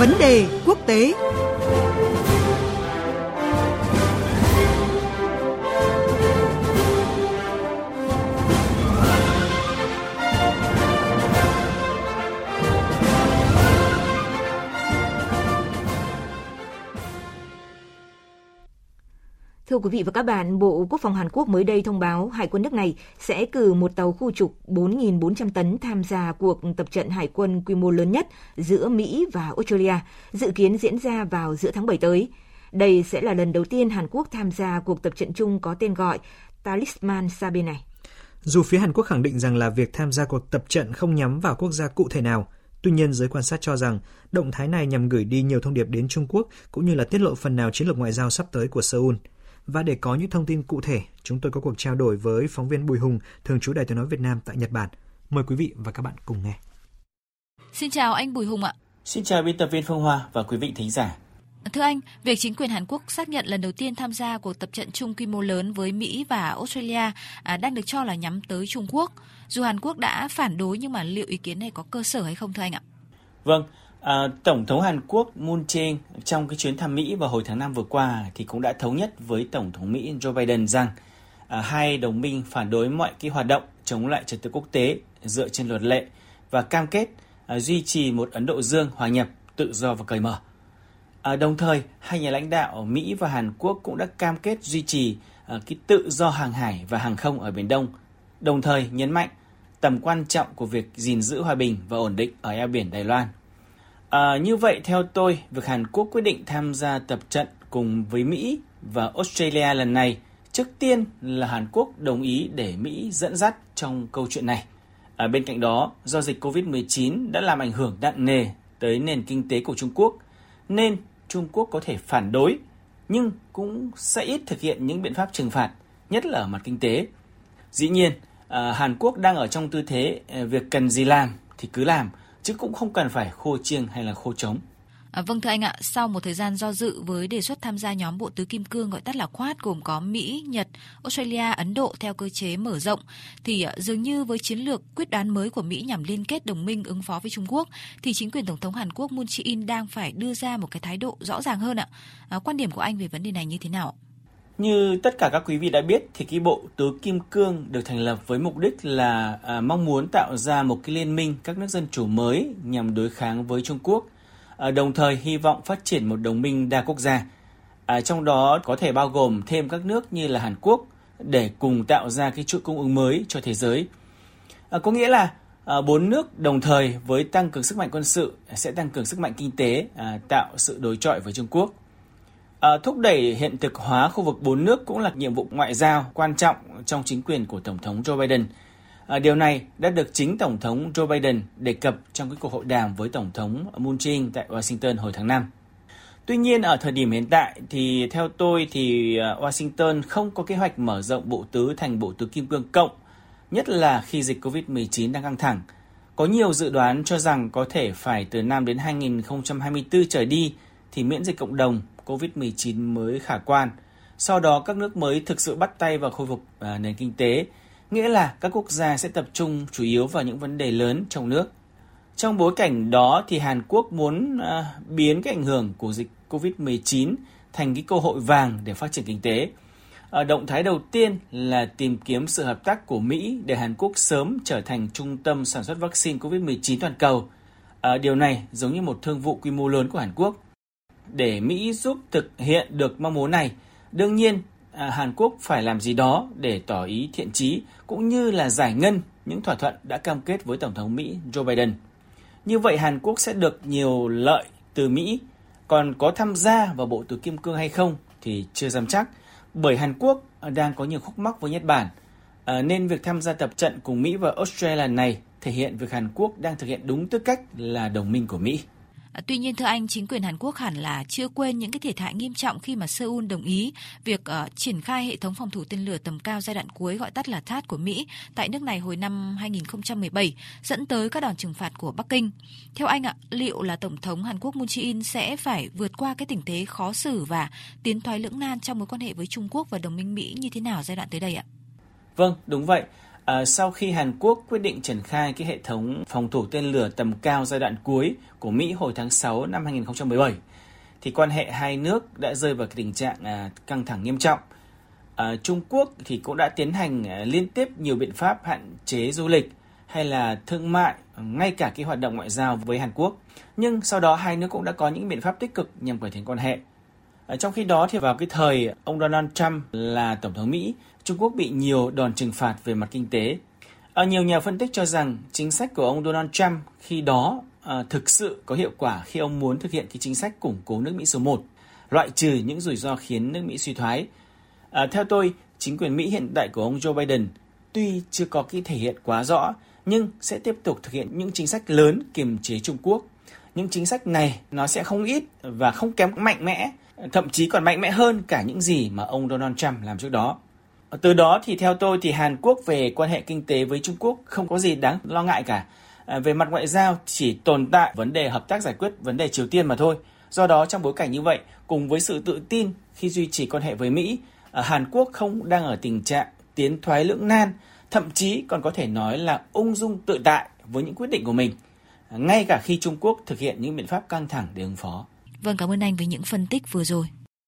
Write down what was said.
Vấn đề quốc tế. Thưa quý vị và các bạn, Bộ Quốc phòng Hàn Quốc mới đây thông báo Hải quân nước này sẽ cử một tàu khu trục 4.400 tấn tham gia cuộc tập trận hải quân quy mô lớn nhất giữa Mỹ và Australia, dự kiến diễn ra vào giữa tháng 7 tới. Đây sẽ là lần đầu tiên Hàn Quốc tham gia cuộc tập trận chung có tên gọi Talisman Sabe này. Dù phía Hàn Quốc khẳng định rằng là việc tham gia cuộc tập trận không nhắm vào quốc gia cụ thể nào, Tuy nhiên, giới quan sát cho rằng động thái này nhằm gửi đi nhiều thông điệp đến Trung Quốc cũng như là tiết lộ phần nào chiến lược ngoại giao sắp tới của Seoul. Và để có những thông tin cụ thể, chúng tôi có cuộc trao đổi với phóng viên Bùi Hùng, thường trú Đài tiếng nói Việt Nam tại Nhật Bản. Mời quý vị và các bạn cùng nghe. Xin chào anh Bùi Hùng ạ. Xin chào biên tập viên Phương Hoa và quý vị thính giả. Thưa anh, việc chính quyền Hàn Quốc xác nhận lần đầu tiên tham gia cuộc tập trận chung quy mô lớn với Mỹ và Australia à, đang được cho là nhắm tới Trung Quốc. Dù Hàn Quốc đã phản đối nhưng mà liệu ý kiến này có cơ sở hay không thưa anh ạ? Vâng, À, Tổng thống Hàn Quốc Moon Jae trong cái chuyến thăm Mỹ vào hồi tháng 5 vừa qua thì cũng đã thống nhất với Tổng thống Mỹ Joe Biden rằng à, hai đồng minh phản đối mọi cái hoạt động chống lại trật tự quốc tế dựa trên luật lệ và cam kết à, duy trì một Ấn Độ Dương hòa nhập, tự do và cởi mở. À, đồng thời, hai nhà lãnh đạo Mỹ và Hàn Quốc cũng đã cam kết duy trì à, cái tự do hàng hải và hàng không ở Biển Đông, đồng thời nhấn mạnh tầm quan trọng của việc gìn giữ hòa bình và ổn định ở eo biển Đài Loan À, như vậy theo tôi, việc Hàn Quốc quyết định tham gia tập trận cùng với Mỹ và Australia lần này trước tiên là Hàn Quốc đồng ý để Mỹ dẫn dắt trong câu chuyện này. À, bên cạnh đó, do dịch COVID-19 đã làm ảnh hưởng nặng nề tới nền kinh tế của Trung Quốc, nên Trung Quốc có thể phản đối, nhưng cũng sẽ ít thực hiện những biện pháp trừng phạt, nhất là ở mặt kinh tế. Dĩ nhiên, à, Hàn Quốc đang ở trong tư thế à, việc cần gì làm thì cứ làm, chứ cũng không cần phải khô chiêng hay là khô trống. À, vâng thưa anh ạ, sau một thời gian do dự với đề xuất tham gia nhóm bộ tứ kim cương gọi tắt là Quad gồm có Mỹ, Nhật, Australia, Ấn Độ theo cơ chế mở rộng thì à, dường như với chiến lược quyết đoán mới của Mỹ nhằm liên kết đồng minh ứng phó với Trung Quốc thì chính quyền tổng thống Hàn Quốc Moon Jae-in đang phải đưa ra một cái thái độ rõ ràng hơn ạ. À, quan điểm của anh về vấn đề này như thế nào? Như tất cả các quý vị đã biết thì cái bộ tứ kim cương được thành lập với mục đích là à, mong muốn tạo ra một cái liên minh các nước dân chủ mới nhằm đối kháng với Trung Quốc, à, đồng thời hy vọng phát triển một đồng minh đa quốc gia. À, trong đó có thể bao gồm thêm các nước như là Hàn Quốc để cùng tạo ra cái chuỗi cung ứng mới cho thế giới. À, có nghĩa là à, bốn nước đồng thời với tăng cường sức mạnh quân sự sẽ tăng cường sức mạnh kinh tế, à, tạo sự đối chọi với Trung Quốc. À, thúc đẩy hiện thực hóa khu vực bốn nước cũng là nhiệm vụ ngoại giao quan trọng trong chính quyền của Tổng thống Joe Biden. À, điều này đã được chính Tổng thống Joe Biden đề cập trong cái cuộc hội đàm với Tổng thống Moon Jae-in tại Washington hồi tháng 5. Tuy nhiên ở thời điểm hiện tại thì theo tôi thì ờ, Washington không có kế hoạch mở rộng bộ tứ thành bộ tứ kim cương cộng, nhất là khi dịch Covid-19 đang căng thẳng. Có nhiều dự đoán cho rằng có thể phải từ năm đến 2024 trở đi thì miễn dịch cộng đồng COVID-19 mới khả quan. Sau đó các nước mới thực sự bắt tay vào khôi phục à, nền kinh tế, nghĩa là các quốc gia sẽ tập trung chủ yếu vào những vấn đề lớn trong nước. Trong bối cảnh đó thì Hàn Quốc muốn à, biến cái ảnh hưởng của dịch COVID-19 thành cái cơ hội vàng để phát triển kinh tế. À, động thái đầu tiên là tìm kiếm sự hợp tác của Mỹ để Hàn Quốc sớm trở thành trung tâm sản xuất vaccine COVID-19 toàn cầu. À, điều này giống như một thương vụ quy mô lớn của Hàn Quốc để Mỹ giúp thực hiện được mong muốn này. Đương nhiên, à, Hàn Quốc phải làm gì đó để tỏ ý thiện chí cũng như là giải ngân những thỏa thuận đã cam kết với Tổng thống Mỹ Joe Biden. Như vậy Hàn Quốc sẽ được nhiều lợi từ Mỹ, còn có tham gia vào bộ tứ kim cương hay không thì chưa dám chắc, bởi Hàn Quốc đang có nhiều khúc mắc với Nhật Bản, à, nên việc tham gia tập trận cùng Mỹ và Australia này thể hiện việc Hàn Quốc đang thực hiện đúng tư cách là đồng minh của Mỹ. À, tuy nhiên thưa anh, chính quyền Hàn Quốc hẳn là chưa quên những cái thiệt hại nghiêm trọng khi mà Seoul đồng ý việc uh, triển khai hệ thống phòng thủ tên lửa tầm cao giai đoạn cuối gọi tắt là THAAD của Mỹ tại nước này hồi năm 2017, dẫn tới các đòn trừng phạt của Bắc Kinh. Theo anh ạ, liệu là Tổng thống Hàn Quốc Moon Jae-in sẽ phải vượt qua cái tình thế khó xử và tiến thoái lưỡng nan trong mối quan hệ với Trung Quốc và đồng minh Mỹ như thế nào giai đoạn tới đây ạ? Vâng, đúng vậy. À, sau khi Hàn Quốc quyết định triển khai cái hệ thống phòng thủ tên lửa tầm cao giai đoạn cuối của Mỹ hồi tháng 6 năm 2017, thì quan hệ hai nước đã rơi vào tình trạng à, căng thẳng nghiêm trọng. À, Trung Quốc thì cũng đã tiến hành à, liên tiếp nhiều biện pháp hạn chế du lịch hay là thương mại, ngay cả cái hoạt động ngoại giao với Hàn Quốc. Nhưng sau đó hai nước cũng đã có những biện pháp tích cực nhằm cải thiện quan hệ. Ờ, trong khi đó thì vào cái thời ông Donald Trump là tổng thống Mỹ, Trung Quốc bị nhiều đòn trừng phạt về mặt kinh tế. À, nhiều nhà phân tích cho rằng chính sách của ông Donald Trump khi đó à, thực sự có hiệu quả khi ông muốn thực hiện cái chính sách củng cố nước Mỹ số 1, loại trừ những rủi ro khiến nước Mỹ suy thoái. À, theo tôi, chính quyền Mỹ hiện tại của ông Joe Biden tuy chưa có cái thể hiện quá rõ, nhưng sẽ tiếp tục thực hiện những chính sách lớn kiềm chế Trung Quốc. Những chính sách này nó sẽ không ít và không kém mạnh mẽ, thậm chí còn mạnh mẽ hơn cả những gì mà ông Donald Trump làm trước đó. Từ đó thì theo tôi thì Hàn Quốc về quan hệ kinh tế với Trung Quốc không có gì đáng lo ngại cả. À, về mặt ngoại giao chỉ tồn tại vấn đề hợp tác giải quyết vấn đề Triều Tiên mà thôi. Do đó trong bối cảnh như vậy, cùng với sự tự tin khi duy trì quan hệ với Mỹ, à, Hàn Quốc không đang ở tình trạng tiến thoái lưỡng nan, thậm chí còn có thể nói là ung dung tự tại với những quyết định của mình, ngay cả khi Trung Quốc thực hiện những biện pháp căng thẳng để ứng phó. Vâng, cảm ơn anh với những phân tích vừa rồi.